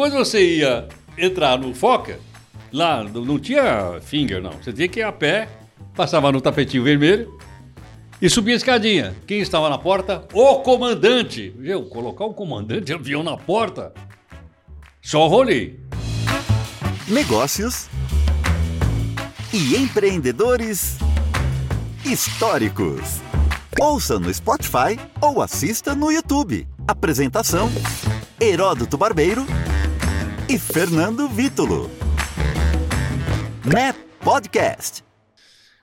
Quando você ia entrar no Fokker, lá não, tinha finger, não. Você tinha que ir a pé, passava no tapetinho vermelho e subia a escadinha. Quem estava na porta? O comandante. Viu? Colocar o comandante de avião na porta. Só rolei. Negócios e empreendedores históricos. Ouça no Spotify ou assista no YouTube. Apresentação: Heródoto Barbeiro e Fernando Vítulo. NEP Podcast.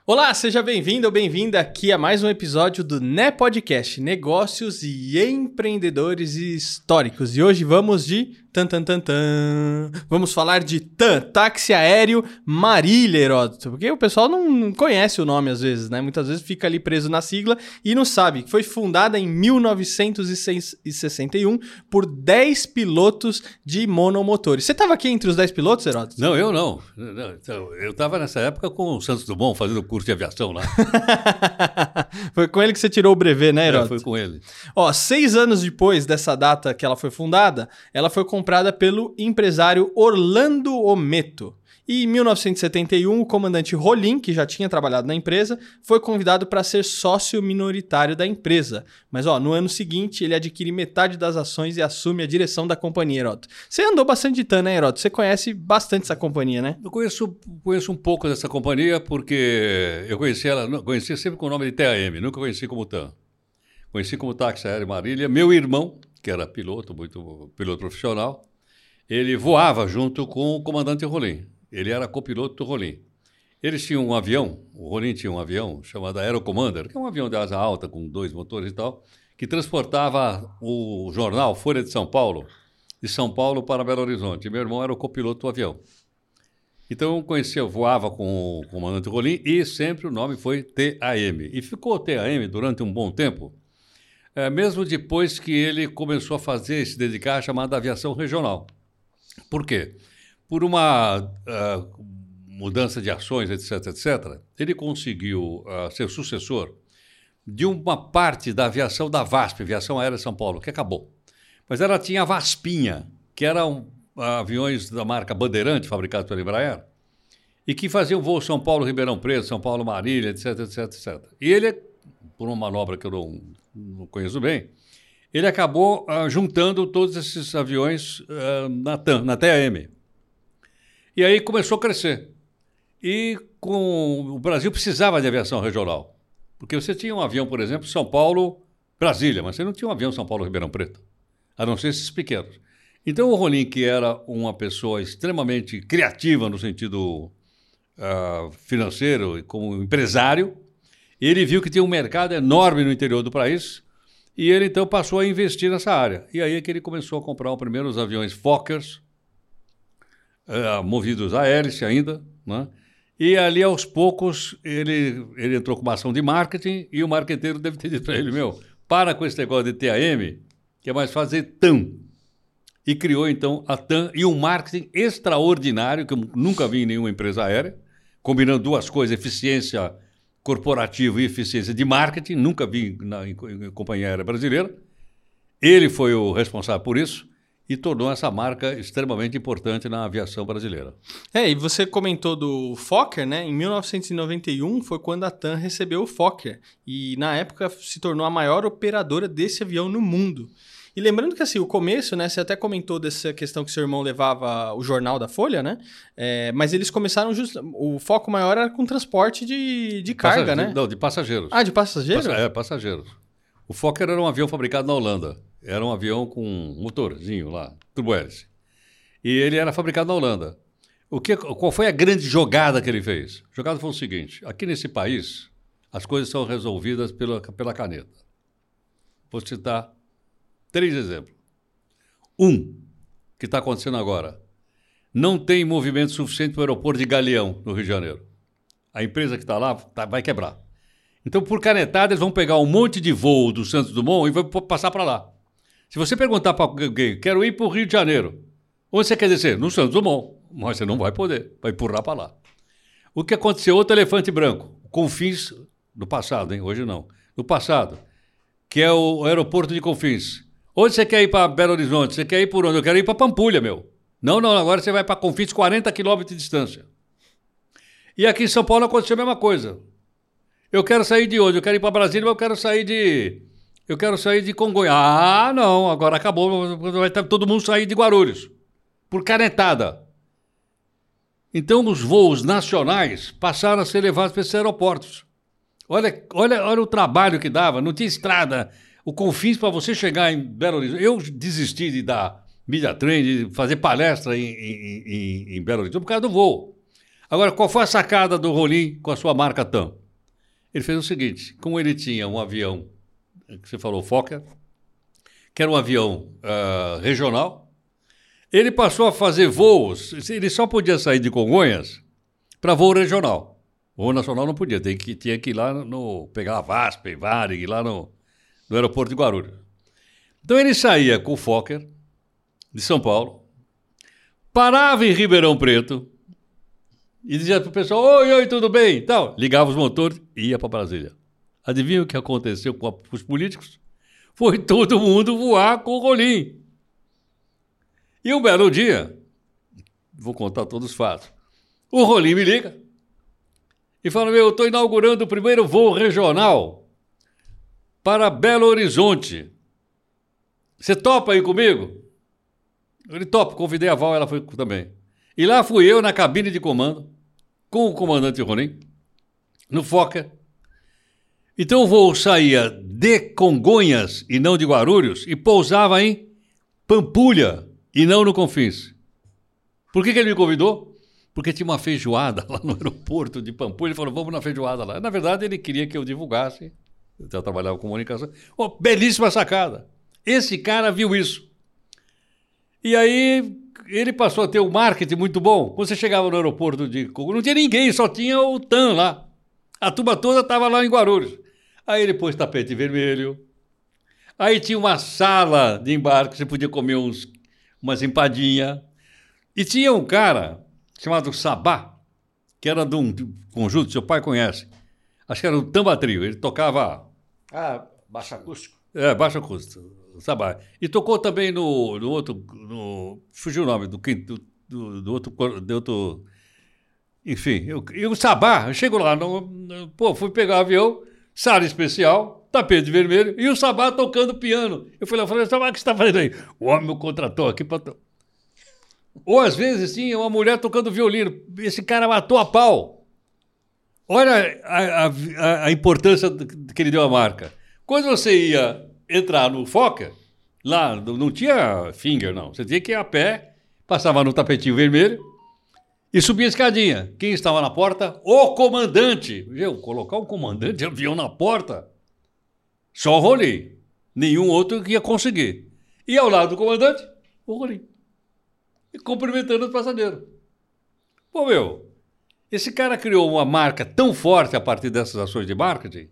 Olá, seja bem-vindo ou bem-vinda aqui a mais um episódio do NE Podcast, Negócios e Empreendedores Históricos. E hoje vamos de Tan, tan, tan, tan. Vamos falar de TAM, Táxi Aéreo Marília, Heródoto. Porque o pessoal não conhece o nome às vezes, né? Muitas vezes fica ali preso na sigla e não sabe. Foi fundada em 1961 por 10 pilotos de monomotores. Você estava aqui entre os 10 pilotos, Heródoto? Não, eu não. Então, eu estava nessa época com o Santos Dumont fazendo curso de aviação lá. foi com ele que você tirou o brevet, né, Heródoto? É, foi com ele. Ó, seis anos depois dessa data que ela foi fundada, ela foi comprada comprada pelo empresário Orlando Ometo. E em 1971, o comandante Rolim, que já tinha trabalhado na empresa, foi convidado para ser sócio minoritário da empresa. Mas ó, no ano seguinte, ele adquire metade das ações e assume a direção da companhia, Heroto. Você andou bastante de TAN, né, Heroto? Você conhece bastante essa companhia, né? Eu conheço, conheço um pouco dessa companhia porque eu conheci ela, conheci sempre com o nome de TAM, nunca conheci como TAN. Conheci como Táxi Aéreo Marília. Meu irmão, que era piloto, muito piloto profissional, ele voava junto com o comandante Rolim. Ele era copiloto do Rolim. Eles tinham um avião, o Rolim tinha um avião chamado Aerocommander, que é um avião de asa alta com dois motores e tal, que transportava o jornal Folha de São Paulo, de São Paulo para Belo Horizonte. Meu irmão era o copiloto do avião. Então eu conhecia, voava com o comandante Rolim e sempre o nome foi TAM. E ficou TAM durante um bom tempo, é, mesmo depois que ele começou a fazer, se dedicar à chamada aviação regional. Por quê? Por uma uh, mudança de ações, etc., etc., ele conseguiu uh, ser sucessor de uma parte da aviação da VASP, Aviação Aérea São Paulo, que acabou. Mas ela tinha a VASPinha, que eram uh, aviões da marca Bandeirante, fabricados pela Embraer, e que faziam voo São Paulo-Ribeirão Preto, São Paulo-Marília, etc, etc, etc. E ele, por uma manobra que eu não não conheço bem, ele acabou uh, juntando todos esses aviões uh, na, TAM, na TAM. E aí começou a crescer. E com o Brasil precisava de aviação regional. Porque você tinha um avião, por exemplo, São Paulo, Brasília, mas você não tinha um avião São Paulo Ribeirão Preto, a não ser esses pequenos. Então o Rolim, que era uma pessoa extremamente criativa no sentido uh, financeiro e como empresário, ele viu que tinha um mercado enorme no interior do país e ele então passou a investir nessa área. E aí é que ele começou a comprar os primeiros aviões Fokkers, uh, movidos a hélice ainda, né? E ali, aos poucos, ele, ele entrou com uma ação de marketing e o marqueteiro deve ter dito para ele, meu, para com esse negócio de TAM, que é mais fazer TAM. E criou, então, a TAM e um marketing extraordinário, que eu nunca vi em nenhuma empresa aérea, combinando duas coisas, eficiência corporativo e eficiência de marketing, nunca vi na em, em companhia aérea brasileira. Ele foi o responsável por isso e tornou essa marca extremamente importante na aviação brasileira. É, e você comentou do Fokker, né? Em 1991 foi quando a TAM recebeu o Fokker e na época se tornou a maior operadora desse avião no mundo. E lembrando que assim, o começo, né? Você até comentou dessa questão que seu irmão levava o jornal da Folha, né? É, mas eles começaram just... O foco maior era com transporte de, de carga, né? Não, de passageiros. Ah, de passageiros? Passa... É, passageiros. O Fokker era um avião fabricado na Holanda. Era um avião com um motorzinho lá, turbohélice. E ele era fabricado na Holanda. O que, qual foi a grande jogada que ele fez? A jogada foi o seguinte: aqui nesse país, as coisas são resolvidas pela, pela caneta. Vou citar Três exemplos. Um, que está acontecendo agora. Não tem movimento suficiente para o aeroporto de Galeão, no Rio de Janeiro. A empresa que está lá tá, vai quebrar. Então, por canetada, eles vão pegar um monte de voo do Santos Dumont e vão passar para lá. Se você perguntar para alguém, quero ir para o Rio de Janeiro, onde você quer descer? No Santos Dumont. Mas você não vai poder, vai empurrar para lá. O que aconteceu? Outro elefante branco, Confins, do passado, hein? hoje não. No passado, que é o aeroporto de Confins. Onde você quer ir para Belo Horizonte? Você quer ir por onde? Eu quero ir para Pampulha, meu. Não, não, agora você vai para Confins 40 quilômetros de distância. E aqui em São Paulo aconteceu a mesma coisa. Eu quero sair de onde? Eu quero ir para Brasília, mas eu quero sair de. Eu quero sair de Congonhas. Ah, não, agora acabou. Vai todo mundo sair de Guarulhos. Por canetada. Então os voos nacionais passaram a ser levados para esses aeroportos. Olha, olha, olha o trabalho que dava, não tinha estrada. O Confins para você chegar em Belo Horizonte. Eu desisti de dar media trend, de fazer palestra em, em, em, Belo Horizonte por causa do voo. Agora, qual foi a sacada do Rolim com a sua marca TAM? Ele fez o seguinte: como ele tinha um avião, que você falou, Fokker, que era um avião uh, regional, ele passou a fazer voos. Ele só podia sair de Congonhas para voo regional. Voo nacional não podia, tem que, tinha que ir lá no. pegar a VASP, Varig, lá no, no aeroporto de Guarulhos. Então ele saía com o Fokker de São Paulo, parava em Ribeirão Preto e dizia para o pessoal: Oi, oi, tudo bem? Então, ligava os motores e ia para Brasília. Adivinha o que aconteceu com os políticos? Foi todo mundo voar com o Rolim. E um belo dia, vou contar todos os fatos. O Rolim me liga e fala: Meu, eu estou inaugurando o primeiro voo regional para Belo Horizonte. Você topa aí comigo? Ele topa, convidei a Val, ela foi também. E lá fui eu na cabine de comando, com o comandante Rolim, no Foca. Então o voo saía de Congonhas e não de Guarulhos e pousava em Pampulha e não no Confins. Por que, que ele me convidou? Porque tinha uma feijoada lá no aeroporto de Pampulha. Ele falou, vamos na feijoada lá. Na verdade, ele queria que eu divulgasse. Já trabalhava com comunicação. Oh, belíssima sacada. Esse cara viu isso. E aí ele passou a ter um marketing muito bom. Quando você chegava no aeroporto de Congo, não tinha ninguém, só tinha o TAM lá. A turma toda estava lá em Guarulhos. Aí ele pôs tapete vermelho. Aí tinha uma sala de embarque, você podia comer uns, umas empadinhas. E tinha um cara chamado Sabá, que era de um conjunto, seu pai conhece. Acho que era um tambatrio. Ele tocava. Ah, baixo acústico. É, baixo acústico. Sabá. E tocou também no, no outro. No, fugiu o nome do, do, do, do outro. Do outro enfim, eu, e o Sabá, eu chego lá, no, pô, fui pegar o avião, sala especial, tapete vermelho, e o Sabá tocando piano. Eu falei, eu falei Sabá, o que você está fazendo aí? O homem me contratou aqui para. Ou às vezes tinha uma mulher tocando violino. Esse cara matou a pau. Olha a, a, a importância que ele deu à marca. Quando você ia entrar no Foca, lá não tinha finger, não. Você tinha que ir a pé, passava no tapetinho vermelho e subia a escadinha. Quem estava na porta? O comandante. Viu? Colocar o comandante de avião na porta, só rolei. Nenhum outro ia conseguir. E ao lado do comandante, o rolim. E cumprimentando os passageiros. Pô, meu, esse cara criou uma marca tão forte a partir dessas ações de marketing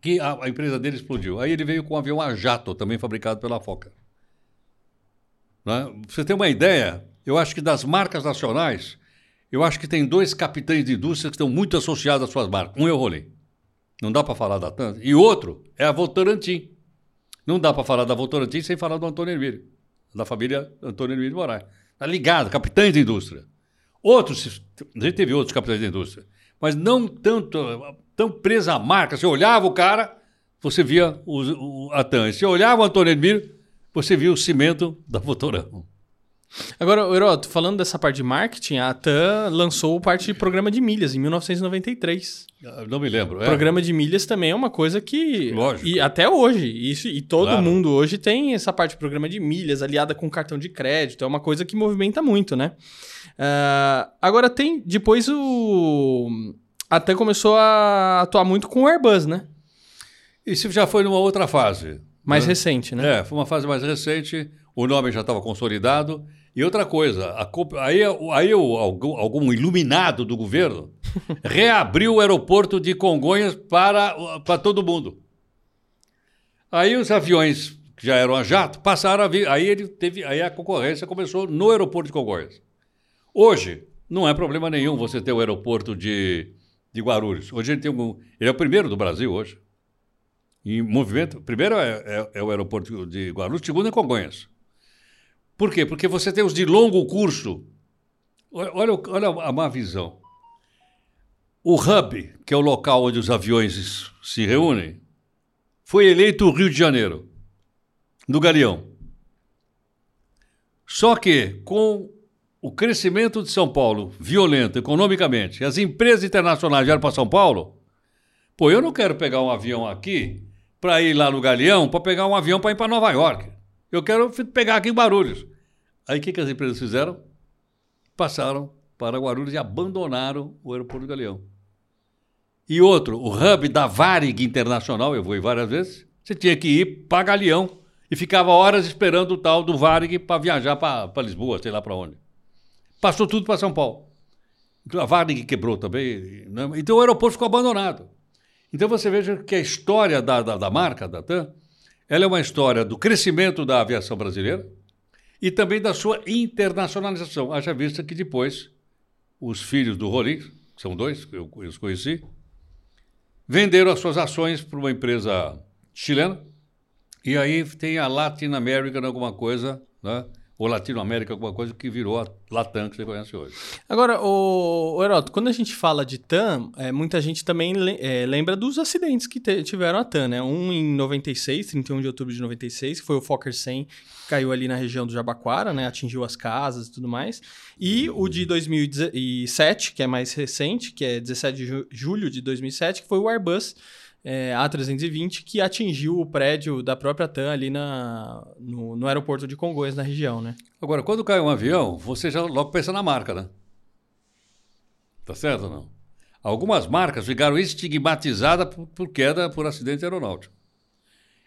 que a, a, empresa dele explodiu. Aí ele veio com um avião a jato, também fabricado pela Foca. Né? Você ter uma ideia, eu acho que das marcas nacionais, eu acho que tem dois capitães de indústria que estão muito associados às suas marcas. Um é o Rolê. Não dá para falar da Tanta. E outro é a Votorantim. Não dá para falar da Votorantim sem falar do Antônio Hermílio, da família Antônio Hermílio Moraes. Está ligado, capitães de indústria. Outros, a gente teve outros capitães de indústria, mas não tanto tão presa à marca. Você olhava o cara, você via o, o, a TAM. Você olhava o Antônio Edmiro, você via o cimento da Votoran. Agora, Heroto, falando dessa parte de marketing, a TAM lançou parte de programa de milhas em 1993. Ah, não me lembro. É. Programa de milhas também é uma coisa que. Lógico. E até hoje. Isso, e todo claro. mundo hoje tem essa parte de programa de milhas aliada com cartão de crédito. É uma coisa que movimenta muito, né? Uh, agora tem. Depois o até começou a atuar muito com o Airbus, né? Isso já foi numa outra fase. Mais né? recente, né? É, foi uma fase mais recente, o nome já estava consolidado. E outra coisa, a, aí, aí algum, algum iluminado do governo reabriu o aeroporto de Congonhas para, para todo mundo. Aí os aviões que já eram a jato passaram a vir. Aí ele teve, aí a concorrência começou no aeroporto de Congonhas. Hoje não é problema nenhum você ter o aeroporto de de Guarulhos. Hoje ele tem um, ele é o primeiro do Brasil hoje. Em movimento, primeiro é, é, é o aeroporto de Guarulhos, segundo é Congonhas. Por quê? Porque você tem os de longo curso. Olha, olha, a má visão. O hub, que é o local onde os aviões se reúnem, foi eleito o Rio de Janeiro, no Galeão. Só que, com o crescimento de São Paulo, violento economicamente, as empresas internacionais vieram para São Paulo, pô, eu não quero pegar um avião aqui para ir lá no Galeão, para pegar um avião para ir para Nova York. Eu quero pegar aqui em Guarulhos. Aí o que, que as empresas fizeram? Passaram para Guarulhos e abandonaram o aeroporto do Galeão. E outro, o hub da Varig Internacional, eu vou várias vezes, você tinha que ir para Galeão e ficava horas esperando o tal do Varig para viajar para Lisboa, sei lá para onde. Passou tudo para São Paulo. A Varig quebrou também. Né? Então o aeroporto ficou abandonado. Então você veja que a história da, da, da marca, da TAM, ela é uma história do crescimento da aviação brasileira e também da sua internacionalização. Haja vista que depois os filhos do Rolim, são dois, eu, eu os conheci, venderam as suas ações para uma empresa chilena, e aí tem a Latin American alguma coisa, né? Ou Latinoamérica, alguma coisa que virou a Latam que você conhece hoje. Agora, o, Heroto, quando a gente fala de TAM, é, muita gente também le, é, lembra dos acidentes que tiveram a TAM, né? Um em 96, 31 de outubro de 96, que foi o Fokker 100, que caiu ali na região do Jabaquara, né? Atingiu as casas e tudo mais. E o de 2007, que é mais recente, que é 17 de julho de 2007, que foi o Airbus é, A320 que atingiu o prédio da própria TAM ali na, no, no, aeroporto de Congonhas, na região, né? Agora, quando cai um avião, você já logo pensa na marca, né? Tá certo ou não? Algumas marcas ficaram estigmatizadas por, por queda por acidente aeronáutico.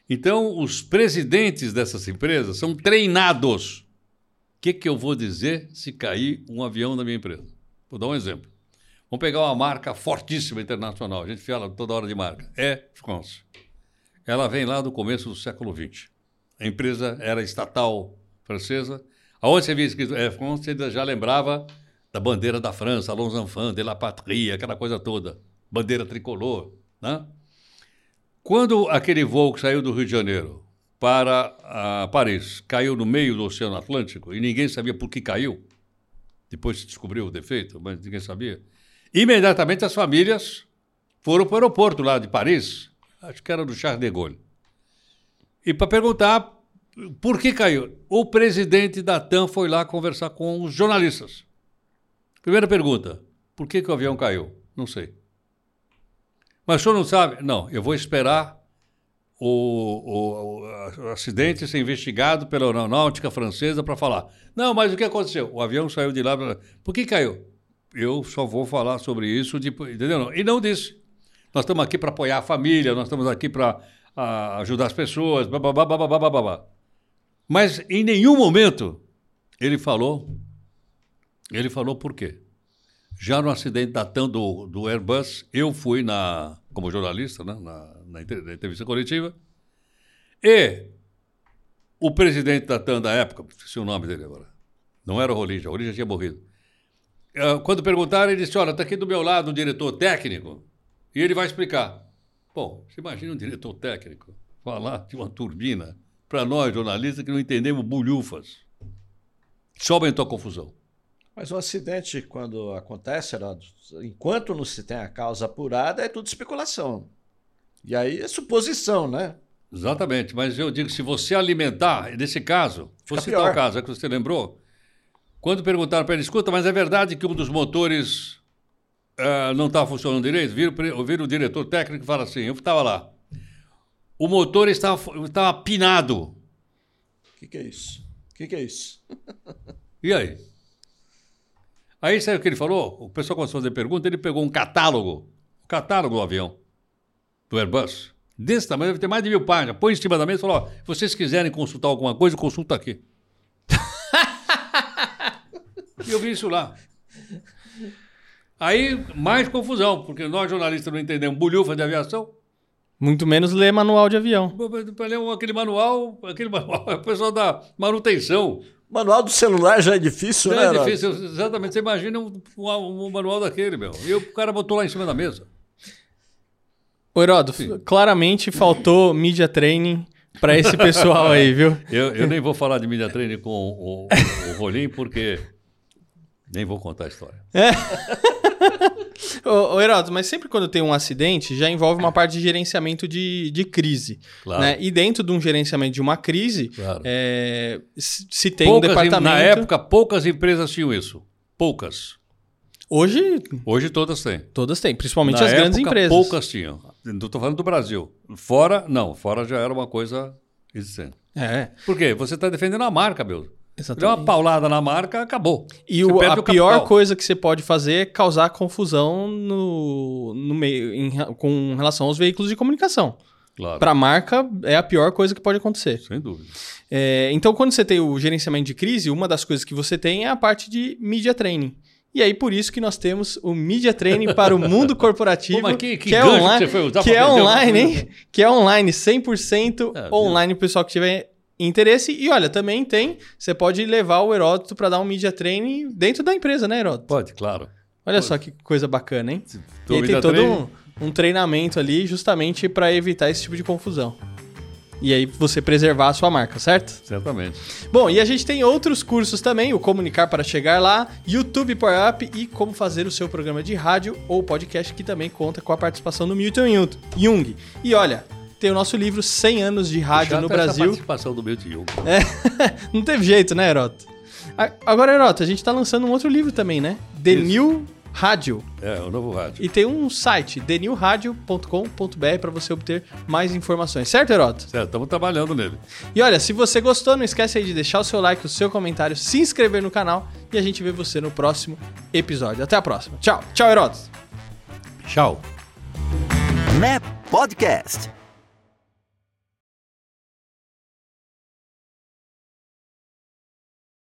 Então, os presidentes dessas empresas são treinados. O que, que eu vou dizer se cair um avião na minha empresa? Vou dar um exemplo. Vamos pegar uma marca fortíssima internacional. A gente fala toda hora de marca. É France. Ela vem lá do começo do século XX. A empresa era estatal francesa. Aonde você via escrito Air France, você já lembrava da bandeira da França, Allons enfants, de la patrie, aquela coisa toda. Bandeira tricolor. Né? Quando aquele voo que saiu do Rio de Janeiro para uh, Paris caiu no meio do Oceano Atlântico e ninguém sabia por que caiu, depois se descobriu o defeito, mas ninguém sabia. Imediatamente as famílias foram para o aeroporto lá de Paris, acho que era do Charles de Gaulle, e para perguntar por que caiu. O presidente da TAM foi lá conversar com os jornalistas. Primeira pergunta: por que, que o avião caiu? Não sei. Mas o senhor não sabe? Não, eu vou esperar o, o, o, acidente ser investigado pela aeronáutica francesa para falar. Não, mas o que aconteceu? O avião saiu de lá. Por que caiu? Eu só vou falar sobre isso, de, entendeu? E não disse. Nós estamos aqui para apoiar a família, nós estamos aqui para ajudar as pessoas, babá, babá, babá, babá. Mas em nenhum momento ele falou, ele falou por quê? Já no acidente da TAM do, do Airbus, eu fui na, como jornalista, né, na, na entrevista coletiva, e o presidente da TAM da época, esqueci o nome dele agora, não era o Rolim, o Rolim já tinha morrido. Ah, quando perguntaram, ele disse: Olha, está aqui do meu lado um diretor técnico e ele vai explicar. Bom, você imagina um diretor técnico falar de uma turbina para nós, jornalistas, que não entendemos bulhufas. Só aumentou a confusão. Mas o acidente, quando acontece, enquanto não se tem a causa apurada, é tudo especulação. E aí é suposição, né? Exatamente, mas eu digo, se você alimentar, nesse caso, vou citar o caso, é que você lembrou, quando perguntaram para ele, escuta, mas é verdade que um dos motores uh, não estava funcionando direito? Viram o diretor técnico e fala assim, eu estava lá. O motor estava, estava pinado. O que, que é isso? O que, que é isso? e aí? Aí sabe o que ele falou? O pessoal começou a fazer pergunta, ele pegou um catálogo, o catálogo do avião, do Airbus, desse tamanho, deve ter mais de mil páginas. Põe em cima da mesa e falou: ó, se vocês quiserem consultar alguma coisa, consulta aqui. E eu vi isso lá. Aí, mais confusão, porque nós jornalistas não entendemos bulhufa de aviação. Muito menos ler manual de avião. Para ler aquele manual, aquele manual é o pessoal da manutenção. Manual do celular já é difícil, já né? É difícil, exatamente. Você imagina um, um, um, manual daquele, meu. E o cara botou lá em cima da mesa. Ô, Heródoto, claramente faltou media training Pra esse pessoal aí, viu? Eu, eu nem vou falar de media training com o, o, o Rolim, porque nem vou contar a história. Ô, ô Heródoto, mas sempre quando tem um acidente, já envolve uma parte de gerenciamento de, de crise. Claro. Né? E dentro de um gerenciamento de uma crise, Claro. é, se tem Poucas um departamento. Na época, poucas empresas tinham isso. Poucas. Hoje, Hoje todas têm. todas têm, principalmente Na as grandes época, empresas. poucas tinham. Não estou falando do Brasil. Fora, não. Fora já era uma coisa existente. É, Por quê? Você está defendendo a marca, meu. Deu uma exatamente. paulada na marca, acabou. E o- a o pior coisa que você pode fazer é causar confusão no, no meio, em com relação aos veículos de comunicação. Claro. Para a marca, é a pior coisa que pode acontecer. Sem dúvida. É, então, quando você tem o gerenciamento de crise, uma das coisas que você tem é a parte de media training. E aí, por isso que nós temos o Media Training para o mundo corporativo, Pô, mas que- que é que online, que é vender uma online, hein? Que é online, 100% É, online, o pessoal que tiver interesse. E olha, também tem, você pode levar o Heródoto para dar um Media Training dentro da empresa, né, Heródoto? Pode, claro. Olha só que coisa bacana, hein? E aí tem todo um, um treinamento ali justamente para evitar esse tipo de confusão. E aí você preservar a sua marca, certo? Certamente. Bom, e a gente tem outros cursos também, o Comunicar para Chegar Lá, YouTube Power Up e como fazer o seu programa de rádio ou podcast, que também conta com a participação do Milton Jung. E olha, tem o nosso livro 100 anos de rádio no essa Brasil. participação do meu tio. Não teve jeito, né, Heroto? Agora, Heroto, a gente tá lançando um outro livro também, né? The Isso. New Rádio. É, o novo rádio. E tem um site, thenewradio.com.br para você obter mais informações. Certo, Heroto? Certo, estamos trabalhando nele. E olha, se você gostou, não esquece aí de deixar o seu like, o seu comentário, se inscrever no canal e a gente vê você no próximo episódio. Até a próxima. Tchau. Tchau, Herotos. Tchau. NEP Podcast.